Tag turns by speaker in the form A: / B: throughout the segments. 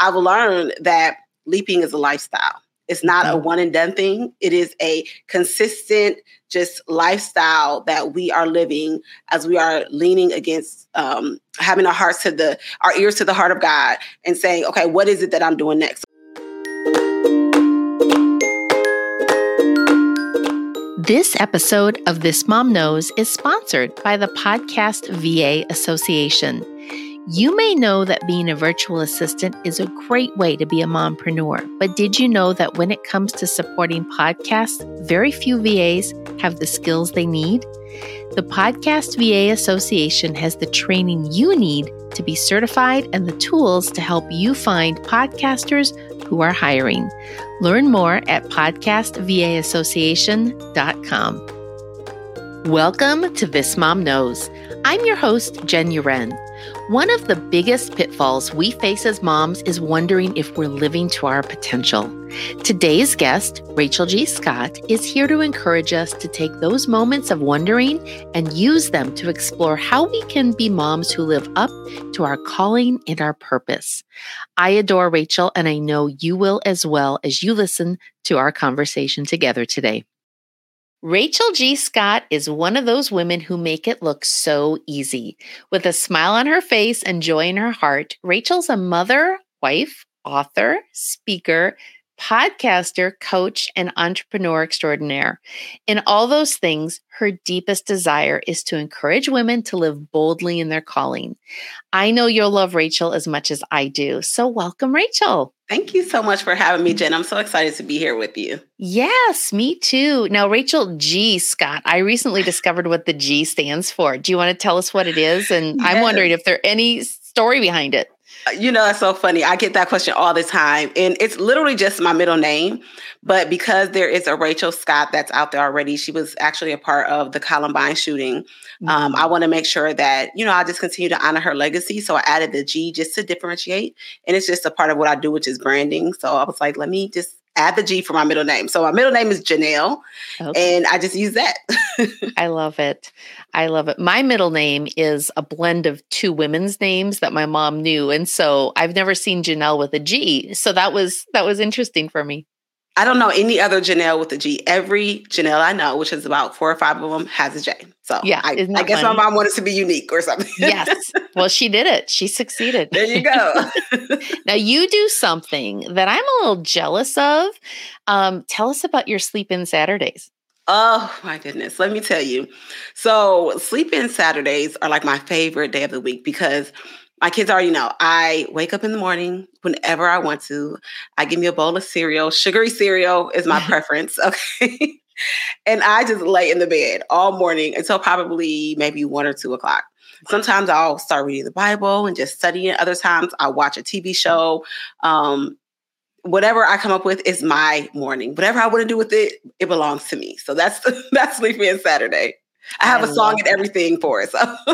A: I've learned that leaping is a lifestyle. It's not a mm-hmm. one and done thing. It is a consistent, just lifestyle that we are living as we are leaning against um, having our hearts to the, our ears to the heart of God and saying, okay, what is it that I'm doing next?
B: This episode of This Mom Knows is sponsored by the Podcast VA Association. You may know that being a virtual assistant is a great way to be a mompreneur, but did you know that when it comes to supporting podcasts, very few VAs have the skills they need? The Podcast VA Association has the training you need to be certified and the tools to help you find podcasters who are hiring. Learn more at podcastvaassociation.com. Welcome to This Mom Knows. I'm your host, Jen Uren. One of the biggest pitfalls we face as moms is wondering if we're living to our potential. Today's guest, Rachel G. Scott, is here to encourage us to take those moments of wondering and use them to explore how we can be moms who live up to our calling and our purpose. I adore Rachel, and I know you will as well as you listen to our conversation together today. Rachel G. Scott is one of those women who make it look so easy. With a smile on her face and joy in her heart, Rachel's a mother, wife, author, speaker, podcaster, coach, and entrepreneur extraordinaire. In all those things, her deepest desire is to encourage women to live boldly in their calling. I know you'll love Rachel as much as I do. So, welcome, Rachel.
A: Thank you so much for having me, Jen. I'm so excited to be here with you.
B: Yes, me too. Now, Rachel G. Scott, I recently discovered what the G stands for. Do you want to tell us what it is? And yes. I'm wondering if there any story behind it.
A: You know, that's so funny. I get that question all the time. And it's literally just my middle name. But because there is a Rachel Scott that's out there already, she was actually a part of the Columbine shooting. Mm-hmm. Um, I want to make sure that, you know, I just continue to honor her legacy. So I added the G just to differentiate. And it's just a part of what I do, which is branding. So I was like, let me just add the G for my middle name. So my middle name is Janelle, okay. and I just use that.
B: I love it. I love it. My middle name is a blend of two women's names that my mom knew, and so I've never seen Janelle with a G. So that was that was interesting for me.
A: I don't know any other Janelle with a G. Every Janelle I know, which is about four or five of them, has a J. So yeah, I, I guess funny? my mom wanted to be unique or something.
B: yes. Well, she did it. She succeeded.
A: There you go.
B: now you do something that I'm a little jealous of. Um, tell us about your sleep in Saturdays.
A: Oh my goodness. Let me tell you. So, sleep in Saturdays are like my favorite day of the week because my kids already know I wake up in the morning whenever I want to. I give me a bowl of cereal. Sugary cereal is my preference. Okay. and I just lay in the bed all morning until probably maybe one or two o'clock. Sometimes I'll start reading the Bible and just studying. Other times I'll watch a TV show. Um, whatever I come up with is my morning. Whatever I want to do with it, it belongs to me. So that's that's Sleepy and Saturday. I have I a song and everything for it. So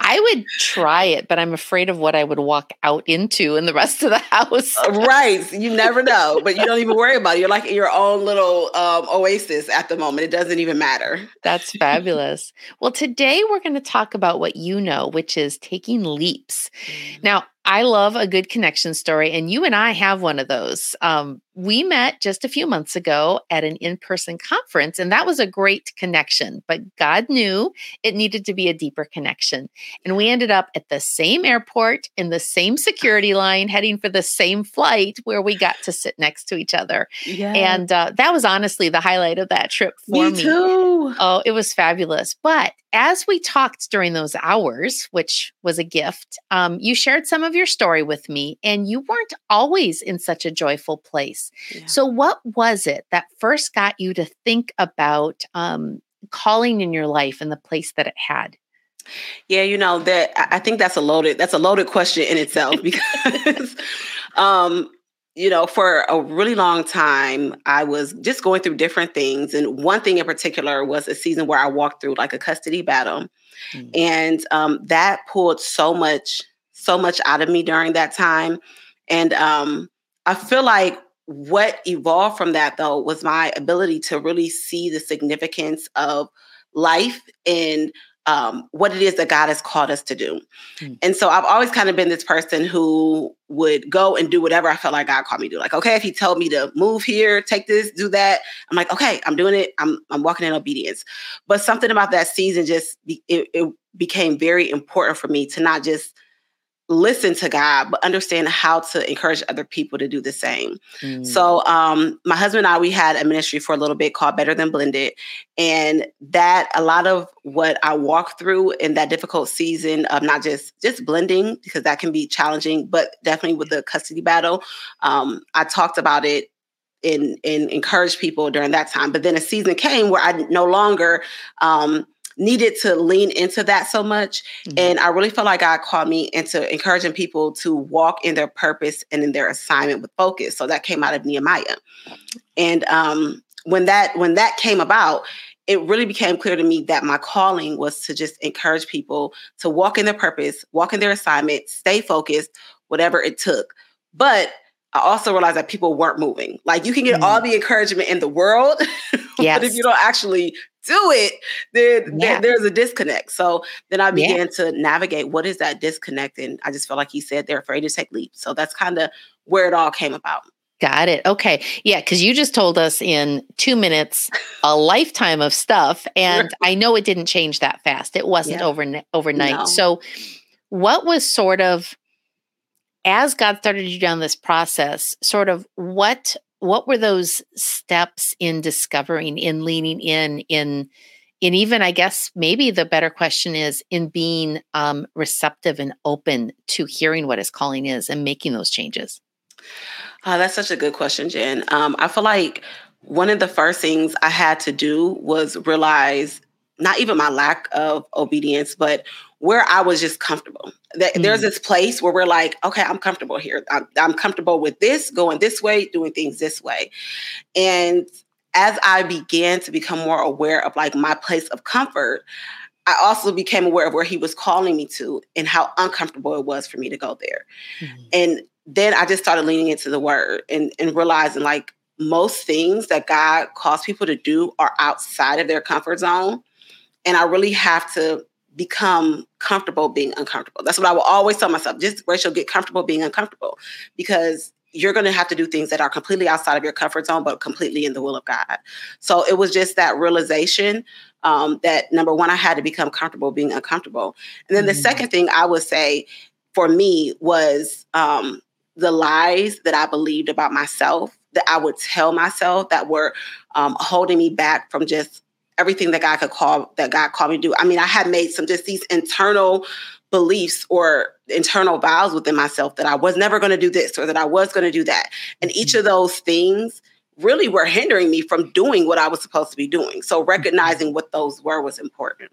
B: I would try it, but I'm afraid of what I would walk out into in the rest of the house.
A: Uh, right. You never know, but you don't even worry about it. You're like in your own little um, oasis at the moment. It doesn't even matter.
B: That's fabulous. well, today we're going to talk about what you know, which is taking leaps. Mm-hmm. Now, I love a good connection story, and you and I have one of those. Um, we met just a few months ago at an in person conference, and that was a great connection. But God knew it needed to be a deeper connection. And we ended up at the same airport in the same security line, heading for the same flight where we got to sit next to each other. Yeah. And uh, that was honestly the highlight of that trip for me.
A: Me too.
B: Oh, it was fabulous. But as we talked during those hours, which was a gift, um, you shared some of your story with me, and you weren't always in such a joyful place. Yeah. So, what was it that first got you to think about um, calling in your life and the place that it had?
A: Yeah, you know that I think that's a loaded that's a loaded question in itself because um you know, for a really long time, I was just going through different things. And one thing in particular was a season where I walked through like a custody battle. Mm. And um, that pulled so much, so much out of me during that time. And um, I feel like what evolved from that, though, was my ability to really see the significance of life and um, what it is that God has called us to do. Mm. And so I've always kind of been this person who would go and do whatever I felt like God called me to do. Like, okay, if He told me to move here, take this, do that, I'm like, okay, I'm doing it. I'm I'm walking in obedience. But something about that season just it, it became very important for me to not just listen to God, but understand how to encourage other people to do the same. Mm. So, um, my husband and I, we had a ministry for a little bit called Better Than Blended. And that a lot of what I walked through in that difficult season of not just just blending, because that can be challenging, but definitely with the custody battle, um, I talked about it and and encouraged people during that time. But then a season came where I no longer um needed to lean into that so much. Mm-hmm. And I really felt like God called me into encouraging people to walk in their purpose and in their assignment with focus. So that came out of Nehemiah. And um, when that when that came about, it really became clear to me that my calling was to just encourage people to walk in their purpose, walk in their assignment, stay focused, whatever it took. But I also realized that people weren't moving. Like you can get mm. all the encouragement in the world, yes. but if you don't actually do it, then yeah. there, there's a disconnect. So then I began yeah. to navigate what is that disconnect, and I just felt like he said they're afraid to take leaps. So that's kind of where it all came about.
B: Got it. Okay. Yeah, because you just told us in two minutes a lifetime of stuff. And I know it didn't change that fast. It wasn't yeah. over, overnight. No. So, what was sort of as God started you down this process, sort of what what were those steps in discovering, in leaning in, in in even I guess maybe the better question is in being um, receptive and open to hearing what his calling is and making those changes.
A: Uh, that's such a good question, Jen. Um, I feel like one of the first things I had to do was realize not even my lack of obedience, but where I was just comfortable. mm There's this place where we're like, okay, I'm comfortable here. I'm, I'm comfortable with this, going this way, doing things this way. And as I began to become more aware of like my place of comfort, I also became aware of where he was calling me to and how uncomfortable it was for me to go there. mm And then I just started leaning into the word and, and realizing like most things that God calls people to do are outside of their comfort zone. And I really have to become comfortable being uncomfortable. That's what I will always tell myself. Just Rachel, get comfortable being uncomfortable because you're going to have to do things that are completely outside of your comfort zone, but completely in the will of God. So it was just that realization um, that number one, I had to become comfortable being uncomfortable. And then mm-hmm. the second thing I would say for me was um, the lies that I believed about myself that I would tell myself that were um, holding me back from just everything that God could call that God called me to do. I mean, I had made some just these internal beliefs or internal vows within myself that I was never going to do this or that I was going to do that. And each of mm-hmm. those things really were hindering me from doing what I was supposed to be doing. So recognizing what those were was important.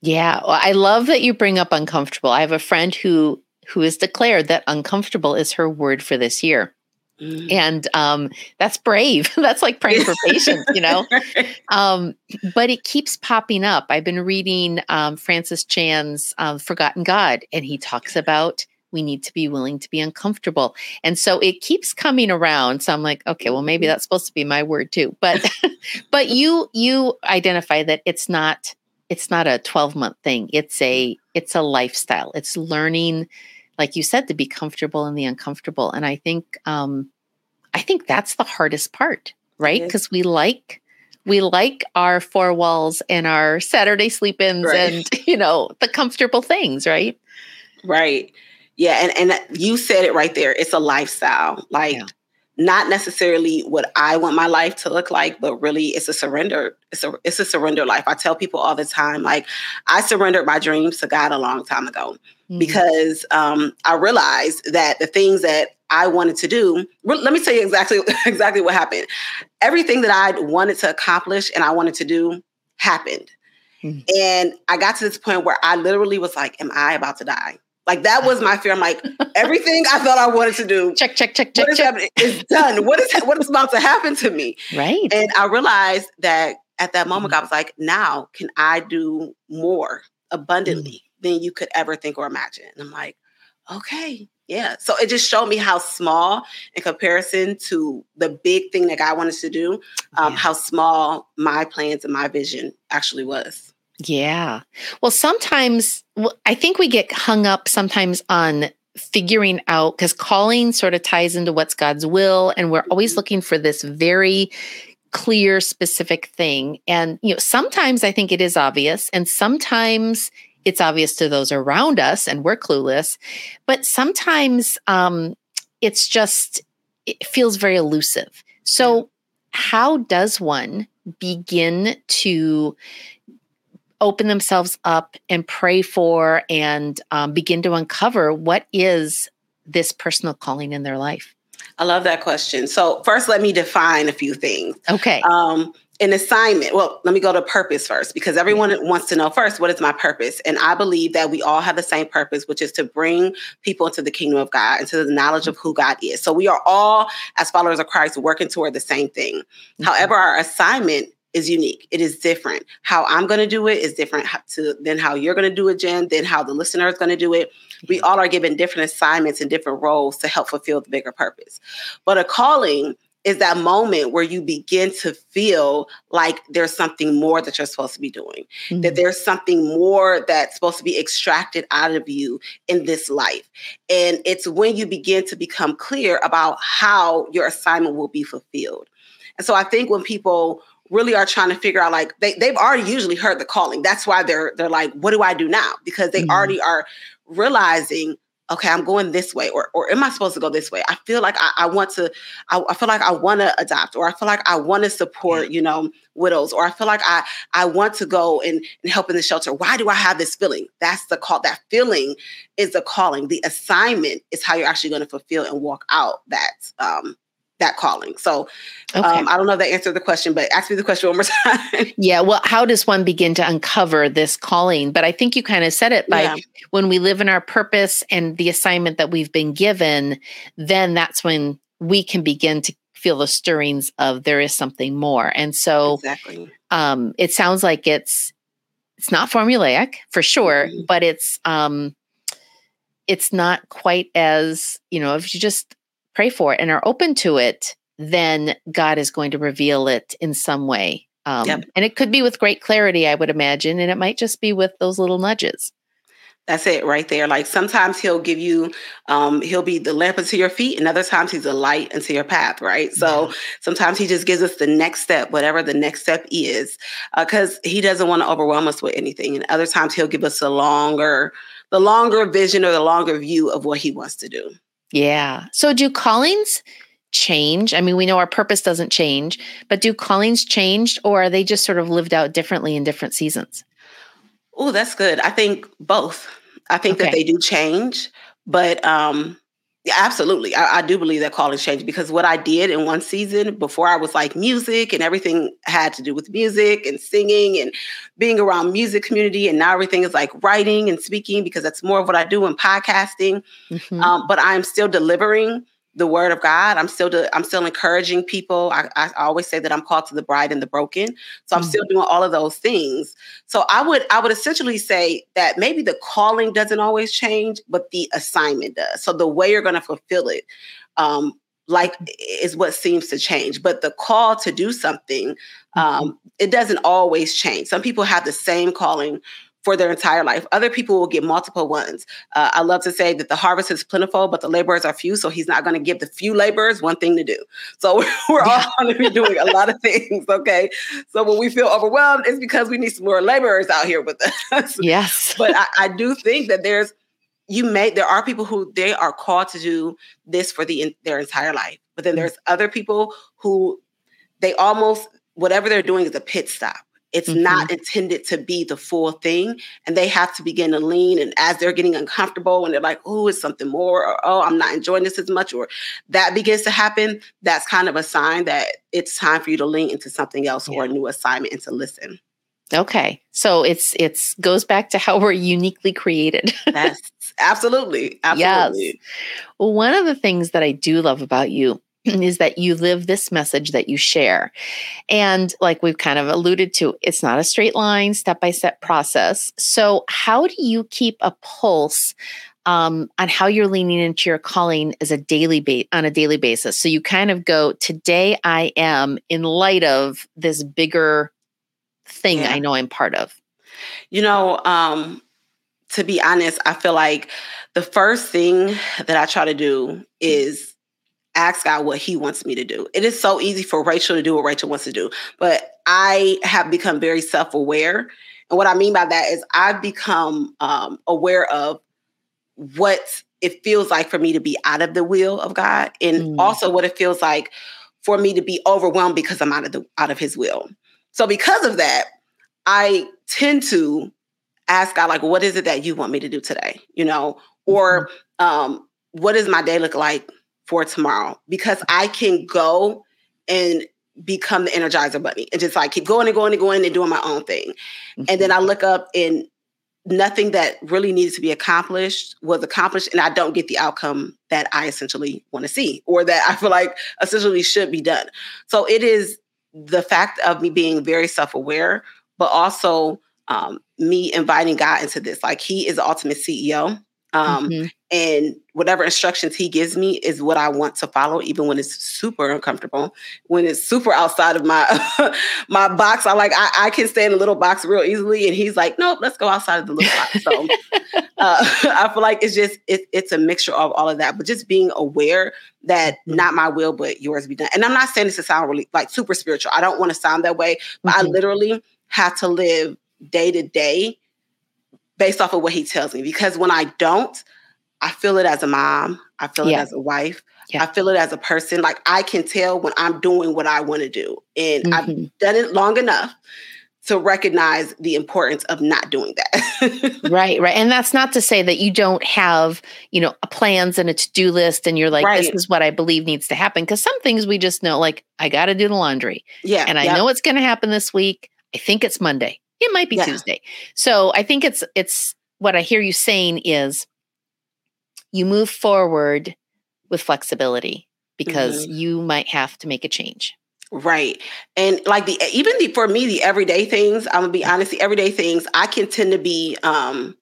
B: Yeah, well, I love that you bring up uncomfortable. I have a friend who who has declared that uncomfortable is her word for this year. And um, that's brave. that's like praying for patience, you know? Um, but it keeps popping up. I've been reading um, Francis Chan's um, Forgotten God, and he talks about we need to be willing to be uncomfortable. And so it keeps coming around. So I'm like, okay, well, maybe mm-hmm. that's supposed to be my word too. But but you you identify that it's not it's not a 12 month thing. It's a it's a lifestyle. It's learning like you said, to be comfortable in the uncomfortable. And I think um, I think that's the hardest part, right? Because we like we like our four walls and our Saturday sleep-ins right. and you know the comfortable things, right?
A: Right. Yeah, and and you said it right there. It's a lifestyle. Like yeah. Not necessarily what I want my life to look like, but really it's a surrender. It's a it's a surrender life. I tell people all the time like I surrendered my dreams to God a long time ago mm-hmm. because um, I realized that the things that I wanted to do. Let me tell you exactly exactly what happened. Everything that I wanted to accomplish and I wanted to do happened. Mm-hmm. And I got to this point where I literally was like, "Am I about to die?" Like that was my fear. I'm like, everything I thought I wanted to do,
B: check, check, check, check, check.
A: is done. What is what is about to happen to me?
B: Right.
A: And I realized that at that moment, mm-hmm. I was like, now can I do more abundantly? Mm-hmm than you could ever think or imagine. And I'm like, okay, yeah. So it just showed me how small, in comparison to the big thing that God wanted to do, um, yeah. how small my plans and my vision actually was.
B: Yeah. Well, sometimes I think we get hung up sometimes on figuring out because calling sort of ties into what's God's will. And we're always mm-hmm. looking for this very clear, specific thing. And, you know, sometimes I think it is obvious, and sometimes it's obvious to those around us and we're clueless. But sometimes um, it's just, it feels very elusive. So, how does one begin to open themselves up and pray for and um, begin to uncover what is this personal calling in their life?
A: I love that question. So, first, let me define a few things.
B: Okay.
A: Um, an assignment. Well, let me go to purpose first because everyone wants to know first what is my purpose? And I believe that we all have the same purpose, which is to bring people into the kingdom of God, into the knowledge of who God is. So we are all, as followers of Christ, working toward the same thing. Mm-hmm. However, our assignment is unique. It is different. How I'm going to do it is different to than how you're going to do it, Jen. Then how the listener is going to do it. We all are given different assignments and different roles to help fulfill the bigger purpose. But a calling is that moment where you begin to feel like there's something more that you're supposed to be doing, mm-hmm. that there's something more that's supposed to be extracted out of you in this life. And it's when you begin to become clear about how your assignment will be fulfilled. And so I think when people really are trying to figure out like they, they've already usually heard the calling. That's why they're they're like what do i do now? Because they mm-hmm. already are realizing okay i'm going this way or, or am i supposed to go this way? I feel like i, I want to I, I, feel like i want to adopt or i feel like i want to support you know widows or i feel like i i want to go and, and help in the shelter. Why do i have this feeling? That's the call that feeling is the calling. The assignment is how you're actually going to fulfill and walk out that um that calling. So okay. um, I don't know if that answered the question, but ask me the question one more time.
B: yeah. Well, how does one begin to uncover this calling? But I think you kind of said it by yeah. when we live in our purpose and the assignment that we've been given, then that's when we can begin to feel the stirrings of there is something more. And so exactly. um, it sounds like it's it's not formulaic for sure, mm-hmm. but it's um it's not quite as, you know, if you just pray for it and are open to it, then God is going to reveal it in some way. Um, yep. And it could be with great clarity, I would imagine, and it might just be with those little nudges.
A: That's it right there. Like sometimes he'll give you, um, he'll be the lamp unto your feet, and other times he's a light unto your path, right? So sometimes he just gives us the next step, whatever the next step is, because uh, he doesn't want to overwhelm us with anything. And other times he'll give us a longer, the longer vision or the longer view of what he wants to do.
B: Yeah. So do callings change? I mean, we know our purpose doesn't change, but do callings change or are they just sort of lived out differently in different seasons?
A: Oh, that's good. I think both. I think okay. that they do change, but um yeah, absolutely. I, I, do believe that callings changed because what I did in one season before I was like music and everything had to do with music and singing and being around music community. And now everything is like writing and speaking because that's more of what I do in podcasting. Mm-hmm. Um, but I'm still delivering the word of God. I'm still do, I'm still encouraging people. I, I, always say that I'm called to the bride and the broken. So I'm mm-hmm. still doing all of those things. So I would I would essentially say that maybe the calling doesn't always change, but the assignment does. So the way you're going to fulfill it, um, like is what seems to change. But the call to do something, mm-hmm. um, mm-hmm. it doesn't always change. Some people have the same calling for their entire life. Other people will get multiple ones. Uh, I love to say that the harvest is plentiful, but the laborers are few. So he's not going to give the few laborers one thing to do. So we're all going to be doing a lot of things. Okay. So when we feel overwhelmed, it's because we need some more laborers out here with us.
B: Yes.
A: but I, I do think that there's, you may, there are people who they are called to do this for the their entire life. But then mm. there's other people who they almost, whatever they're doing is a pit stop it's mm-hmm. not intended to be the full thing. And they have to begin to lean. And as they're getting uncomfortable and they're like, oh, it's something more, or oh, I'm not enjoying this as much, or that begins to happen, that's kind of a sign that it's time for you to lean into something else yeah. or a new assignment and to listen.
B: Okay. So it's it's goes back to how we're uniquely created.
A: yes, absolutely. Absolutely.
B: Yes. Well, one of the things that I do love about you is that you live this message that you share. And like we've kind of alluded to, it's not a straight line, step by step process. So, how do you keep a pulse? Um, on how you're leaning into your calling as a daily ba- on a daily basis. So you kind of go, today I am in light of this bigger thing yeah. I know I'm part of.
A: You know, um, to be honest, I feel like the first thing that I try to do is ask God what He wants me to do. It is so easy for Rachel to do what Rachel wants to do, but I have become very self aware. And what I mean by that is I've become um, aware of what it feels like for me to be out of the will of God, and mm. also what it feels like for me to be overwhelmed because I'm out of the out of His will. So because of that, I tend to ask God, like, what is it that you want me to do today? You know, or mm-hmm. um, what does my day look like for tomorrow? Because I can go and become the energizer bunny and just like keep going and going and going and doing my own thing. Mm-hmm. And then I look up and nothing that really needs to be accomplished was accomplished and I don't get the outcome that I essentially want to see or that I feel like essentially should be done. So it is the fact of me being very self-aware, but also um, me inviting God into this. Like He is the ultimate CEO. Um, mm-hmm. And whatever instructions he gives me is what I want to follow, even when it's super uncomfortable, when it's super outside of my my box. I like I, I, can stay in a little box real easily, and he's like, "Nope, let's go outside of the little box." So uh, I feel like it's just it, it's a mixture of all of that, but just being aware that mm-hmm. not my will, but yours be done. And I'm not saying this to sound really like super spiritual. I don't want to sound that way, but mm-hmm. I literally have to live day to day based off of what he tells me. Because when I don't, I feel it as a mom, I feel yeah. it as a wife, yeah. I feel it as a person. Like I can tell when I'm doing what I want to do. And mm-hmm. I've done it long enough to recognize the importance of not doing that.
B: right, right. And that's not to say that you don't have, you know, plans and a to-do list and you're like, right. this is what I believe needs to happen. Cause some things we just know, like, I gotta do the laundry. Yeah. And I yep. know it's gonna happen this week. I think it's Monday. It might be yeah. Tuesday. So I think it's it's what I hear you saying is you move forward with flexibility because mm-hmm. you might have to make a change.
A: Right. And like the even the for me, the everyday things, I'm gonna be honest, the everyday things, I can tend to be um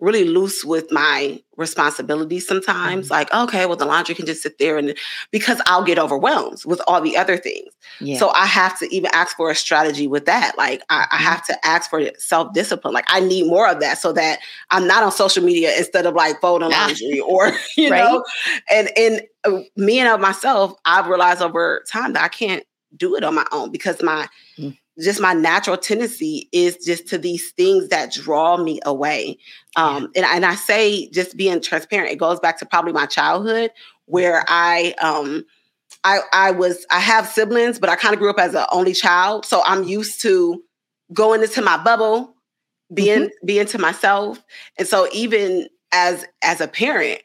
A: really loose with my responsibilities sometimes. Mm-hmm. Like, okay, well, the laundry can just sit there and because I'll get overwhelmed with all the other things. Yeah. So I have to even ask for a strategy with that. Like, I, I mm-hmm. have to ask for self discipline. Like, I need more of that so that I'm not on social media instead of like folding laundry or, you right? know, and, and uh, me and of myself, I've realized over time that I can't do it on my own because my, mm just my natural tendency is just to these things that draw me away. Um, yeah. and, and I say just being transparent, it goes back to probably my childhood where I um I I was I have siblings, but I kind of grew up as an only child. So I'm used to going into my bubble, being mm-hmm. being to myself. And so even as as a parent,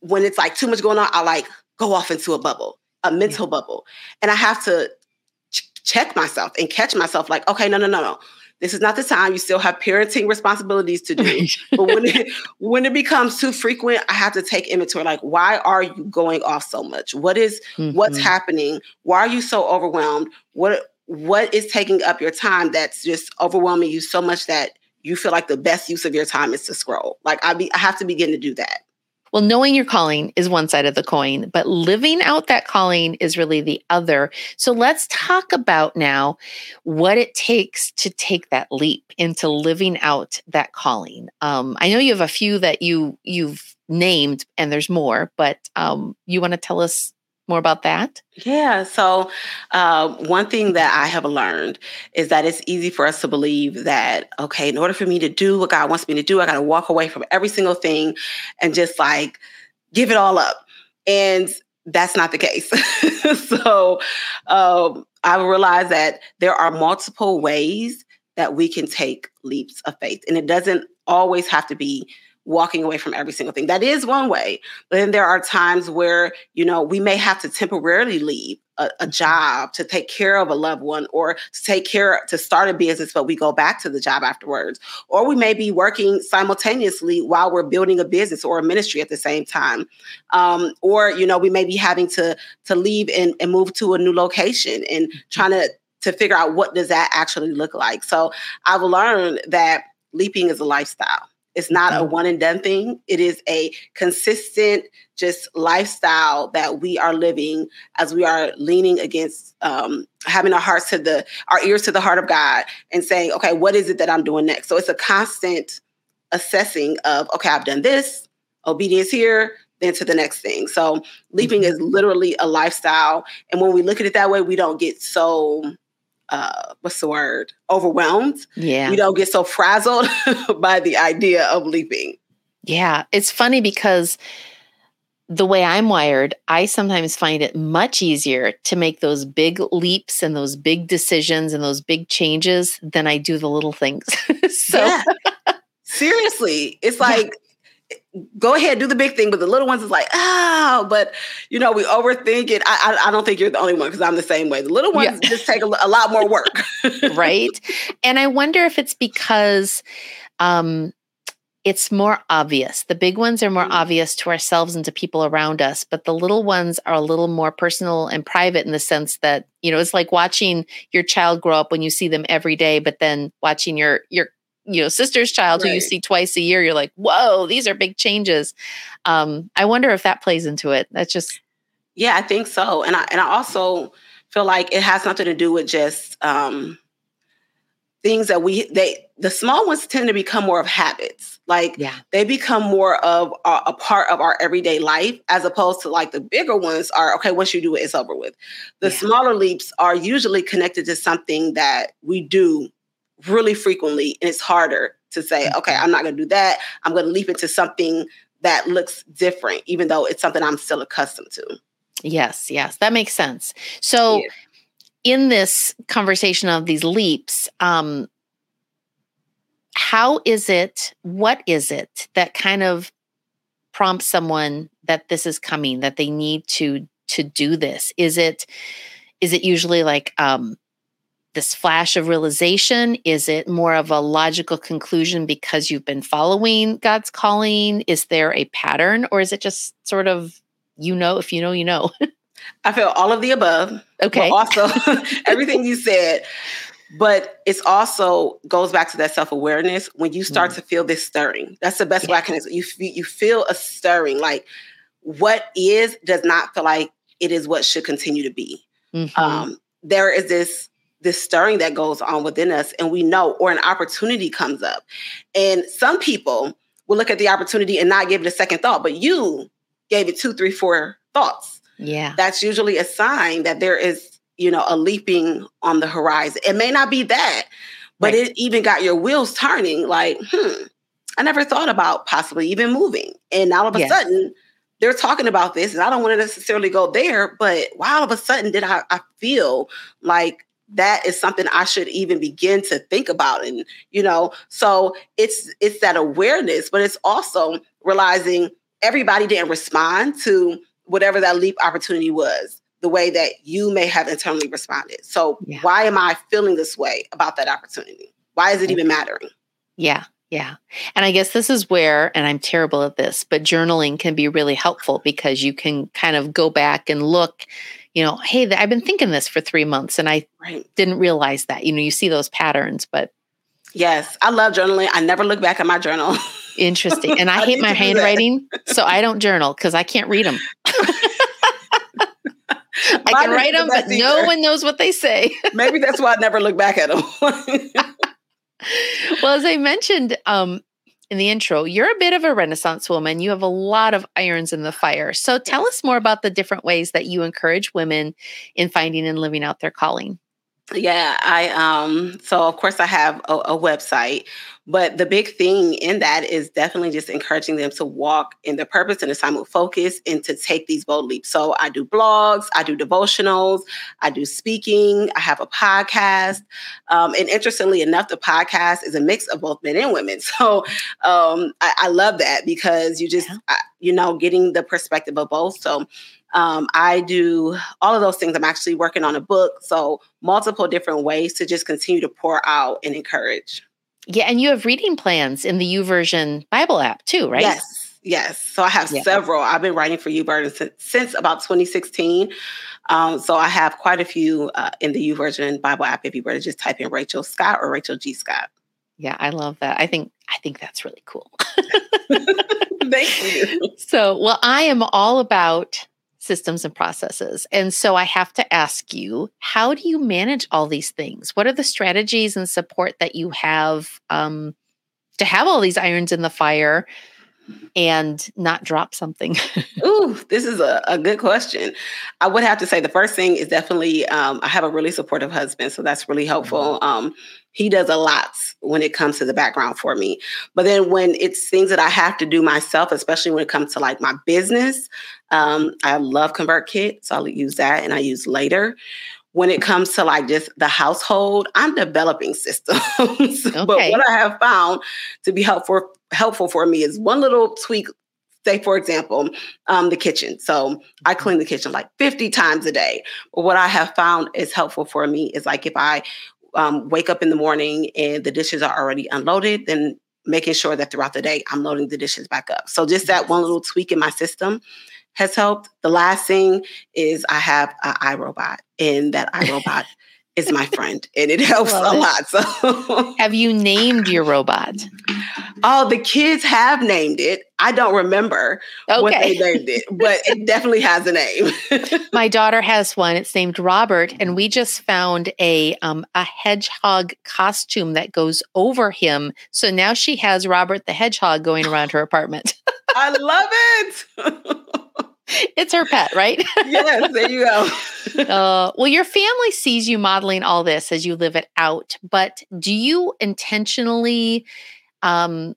A: when it's like too much going on, I like go off into a bubble, a mental yeah. bubble. And I have to check myself and catch myself like, okay, no, no, no, no. This is not the time. You still have parenting responsibilities to do. but when it when it becomes too frequent, I have to take inventory. Like, why are you going off so much? What is, mm-hmm. what's happening? Why are you so overwhelmed? What what is taking up your time that's just overwhelming you so much that you feel like the best use of your time is to scroll? Like I be I have to begin to do that.
B: Well, knowing your calling is one side of the coin, but living out that calling is really the other. So let's talk about now what it takes to take that leap into living out that calling. Um, I know you have a few that you you've named, and there's more, but um, you want to tell us more about that?
A: Yeah. So, uh, one thing that I have learned is that it's easy for us to believe that, okay, in order for me to do what God wants me to do, I got to walk away from every single thing and just like give it all up. And that's not the case. so, um, I realized that there are multiple ways that we can take leaps of faith, and it doesn't always have to be walking away from every single thing. That is one way. But then there are times where, you know, we may have to temporarily leave a, a, job to take care of a loved one or to take care to start a business, but we go back to the job afterwards. Or we may be working simultaneously while we're building a business or a ministry at the same time. Um, or, you know, we may be having to to leave and, and move to a new location and mm-hmm. trying to to figure out what does that actually look like. So I've learned that leaping is a lifestyle It's not mm-hmm. a one and done thing. It is a consistent, just lifestyle that we are living as we are leaning against um, having our hearts to the, our ears to the heart of God and saying, okay, what is it that I'm doing next? So it's a constant assessing of, okay, I've done this, obedience here, then to the next thing. So leaping mm-hmm. is literally a lifestyle. And when we look at it that way, we don't get so uh, what's the word? Overwhelmed.
B: Yeah.
A: We don't get so frazzled by the idea of leaping.
B: Yeah. It's funny because the way I'm wired, I sometimes find it much easier to make those big leaps and those big decisions and those big changes than I do the little things. so
A: seriously, it's like go ahead, do the big thing. But the little ones is like, oh, but you know, we overthink it. I, I, I don't think you're the only one because I'm the same way. The little ones yeah. just take a, a, lot more work.
B: right. And I wonder if it's because um, it's more obvious. The big ones are more mm-hmm. obvious to ourselves and to people around us, but the little ones are a little more personal and private in the sense that, you know, it's like watching your child grow up when you see them every day, but then watching your your you know sister's child right. who you see twice a year you're like whoa these are big changes um i wonder if that plays into it that's just
A: yeah i think so and i and i also feel like it has nothing to do with just um things that we they the small ones tend to become more of habits like yeah. they become more of a, a, part of our everyday life as opposed to like the bigger ones are okay once you do it it's over with the yeah. smaller leaps are usually connected to something that we do really frequently and it's harder to say okay i'm not going to do that. I'm going to leap into something that looks different even though it's something i'm still accustomed to.
B: Yes yes that makes sense. So yeah. in this conversation of these leaps um how is it what is it that kind of prompts someone that this is coming that they need to to do this? Is it is it usually like um this flash of realization? Is it more of a logical conclusion because you've been following God's calling? Is there a pattern or is it just sort of, you know, if you know, you know?
A: I feel all of the above.
B: Okay.
A: also, everything you said. But it's also goes back to that self awareness when you start mm. to feel this stirring. That's the best yeah. way I can. You you feel a stirring, like what is does not feel like it is what should continue to be. Mm-hmm. Um, there is this this stirring that goes on within us and we know or an opportunity comes up. And some people will look at the opportunity and not give it a second thought but you gave it two three four thoughts.
B: Yeah.
A: That's usually a sign that there is you know a leaping on the horizon. It may not be that but right. it even got your wheels turning like hmm i never thought about possibly even moving. And all of a yes. sudden they're talking about this and i don't want to necessarily go there but why all of a sudden did I, I feel like that is something I should even begin to think about. And, you know, so it's it's that awareness, but it's also realizing everybody didn't respond to whatever that leap opportunity was the way that you may have internally responded. So yeah. why am I feeling this way about that opportunity? Why is it even mattering?
B: Yeah. Yeah. And I guess this is where, and I'm terrible at this, but journaling can be really helpful because you can kind of go back and look you know, hey, I've been thinking this for three months and I right. didn't realize that. You know, you see those patterns, but.
A: Yes, I love journaling. I never look back at my journal.
B: Interesting. And I, I hate my handwriting, so I don't journal because I can't read them. I can write them, but either. no one knows what they say.
A: Maybe that's why I never look back at them.
B: well, as I mentioned, um, in the intro, you're a bit of a Renaissance woman. You have a lot of irons in the fire. So tell us more about the different ways that you encourage women in finding and living out their calling.
A: Yeah, I um so of course I have a, a, website, but the big thing in that is definitely just encouraging them to walk in their purpose and assignment focus and to take these bold leaps. So I do blogs, I do devotionals, I do speaking, I have a podcast. Um, and interestingly enough, the podcast is a mix of both men and women. So um, I, I, love that because you just, I, you know, getting the perspective of both. So um, I do all of those things. I'm actually working on a book. So, multiple different ways to just continue to pour out and encourage.
B: Yeah. And you have reading plans in the YouVersion Bible app too, right?
A: Yes. Yes. So, I have yeah. several. I've been writing for YouVersion since, since about 2016. Um, so, I have quite a few uh, in the YouVersion Bible app if you were to just type in Rachel Scott or Rachel G. Scott.
B: Yeah, I love that. I think I think that's really cool.
A: Thank you.
B: So, well, I am all about systems and processes. And so I have to ask you, how do you manage all these things? What are the strategies and support that you have um, to have all these irons in the fire and not drop something?
A: Ooh, this is a, a good question. I would have to say the first thing is definitely um, I have a really supportive husband, so that's really helpful. Mm-hmm. Um, he does a lot when it comes to the background for me. But then when it's things that I have to do myself, especially when it comes to like my business, um, I love ConvertKit, so I'll use that and I use later when it comes to like just the household, I'm developing systems. Okay. but what I have found to be helpful helpful for me is one little tweak. Say, for example, um, the kitchen. So I clean the kitchen like 50 times a day. But what I have found is helpful for me is like if I um, wake up in the morning and the dishes are already unloaded, then making sure that throughout the day I'm loading the dishes back up. So just that one little tweak in my system has helped. The last thing is I have an iRobot, and that iRobot is my friend, and it helps a it. lot. So,
B: have you named your robot?
A: Oh, the kids have named it. I don't remember okay. what they named it, but it definitely has a name.
B: my daughter has one. It's named Robert, and we just found a um, a hedgehog costume that goes over him. So now she has Robert the hedgehog going around her apartment.
A: I love it
B: it's her pet, right?
A: yes, there you go.
B: uh, well, your family sees you modeling all this as you live it out, but do you intentionally, um,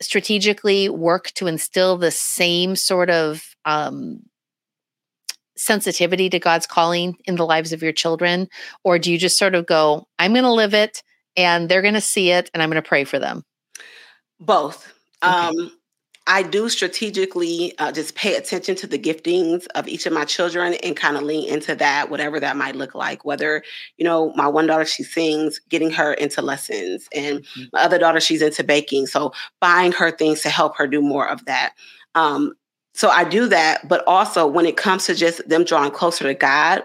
B: strategically work to instill the same sort of um, sensitivity to God's calling in the lives of your children? Or do you just sort of go, I'm going to live it and they're going to see it and I'm going to pray for them?
A: Both. Okay. Um, I do strategically uh, just pay attention to the giftings of each of my children and kind of lean into that, whatever that might look like. Whether, you know, my one daughter, she sings, getting her into lessons, and mm-hmm. my other daughter, she's into baking. So buying her things to help her do more of that. Um, so I do that. But also, when it comes to just them drawing closer to God,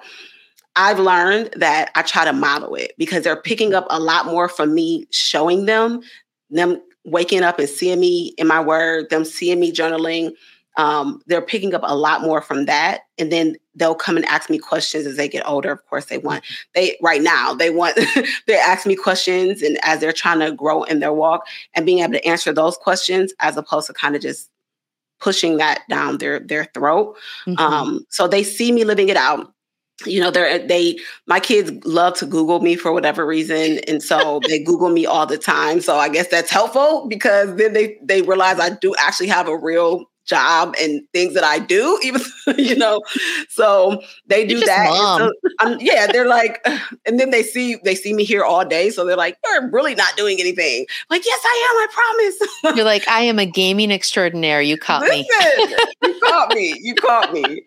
A: I've learned that I try to model it because they're picking up a lot more from me showing them them waking up and seeing me in my word, them seeing me journaling, um, they're picking up a lot more from that. And then they'll come and ask me questions as they get older. Of course, they want they right now they want they ask me questions, and as they're trying to grow in their walk and being able to answer those questions as opposed to kind of just pushing that down their their throat. Mm-hmm. Um, so they see me living it out you know they're they my kids love to google me for whatever reason and so they google me all the time so i guess that's helpful because then they they realize i do actually have a real job and things that i do even you know so they do that so, um, yeah they're like and then they see they see me here all day so they're like you're really not doing anything. Like yes i am i promise.
B: You're like i am a gaming extraordinaire you caught Listen,
A: me you caught me you caught me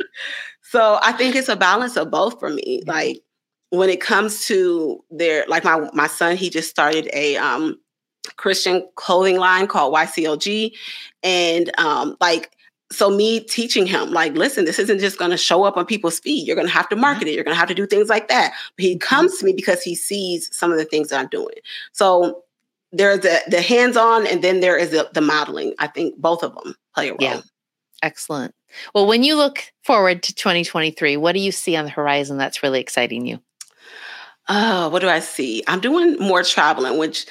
A: so I think it's a balance of both for me. Like when it comes to their like my my son, he just started a um Christian clothing line called YCLG. And um like so me teaching him like listen this isn't just going to show up on people's feet you're going to have to market it. You're going to have to do things like that. But he comes to me because he sees some of the things that i'm doing. So there's the, the hands-on and then there is the, the modeling. I think both of them play a role. yeah.
B: Excellent well, when you look forward to 2023, what do you see on the horizon that's really exciting you?
A: Oh, what do I see? I'm doing more traveling, which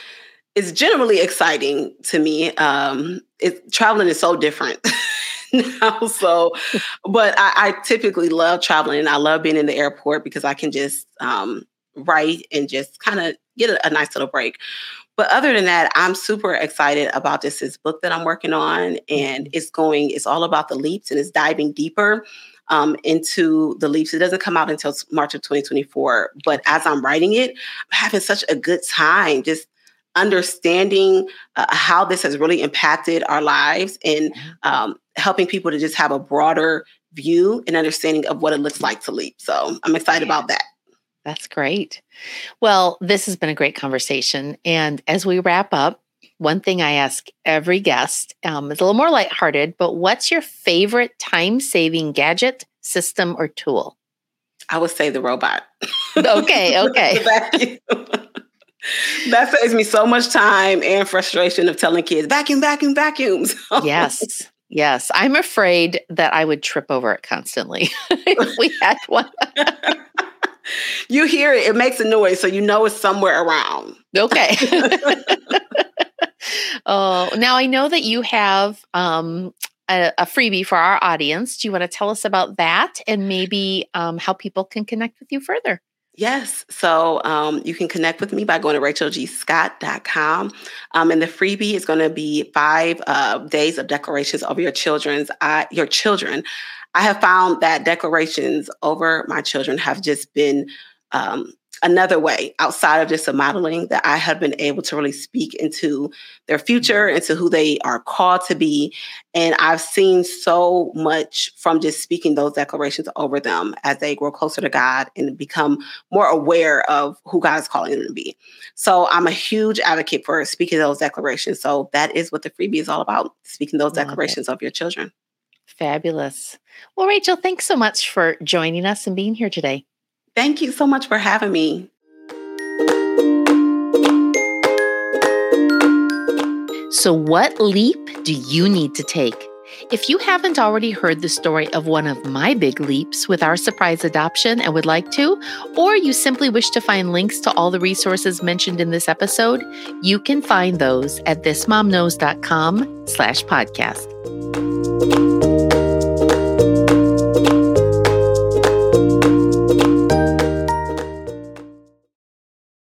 A: is generally exciting to me. Um, it, traveling is so different now. So, but I, I, typically love traveling and I love being in the airport because I can just um, write and just kind of get a, a nice little break. But other than that, I'm super excited about this, this book that I'm working on. And mm-hmm. it's going, it's all about the leaps and it's diving deeper um, into the leaps. It doesn't come out until March of 2024. But as I'm writing it, I'm having such a good time just understanding uh, how this has really impacted our lives and mm-hmm. um, helping people to just have a broader view and understanding of what it looks like to leap. So I'm excited yeah. about that.
B: That's great. Well, this has been a great conversation. And as we wrap up, one thing I ask every guest um, is a little more lighthearted, but what's your favorite time saving gadget, system, or tool?
A: I would say the robot.
B: Okay, okay.
A: that saves me so much time and frustration of telling kids vacuum, vacuum, vacuums.
B: Yes. Yes. I'm afraid that I would trip over it constantly if we had one.
A: you hear it, it makes a noise, so you know it's somewhere around.
B: Okay. oh, now I know that you have um, a, a, freebie for our audience. Do you want to tell us about that and maybe um, how people can connect with you further?
A: Yes. So um, you can connect with me by going to rachelgscott.com. Um, and the freebie is going to be five uh, days of declarations of your children's uh, your children. I have found that declarations over my children have just been um, another way outside of just a modeling that I have been able to really speak into their future, and into who they are called to be. And I've seen so much from just speaking those declarations over them as they grow closer to God and become more aware of who God is calling them to be. So I'm a huge advocate for speaking those declarations. So that is what the freebie is all about speaking those declarations of your children.
B: Fabulous. Well, Rachel, thanks so much for joining us and being here today.
A: Thank you so much for having me.
B: So, what leap do you need to take? If you haven't already heard the story of one of my big leaps with our surprise adoption and would like to, or you simply wish to find links to all the resources mentioned in this episode, you can find those at thismomknows.com slash podcast.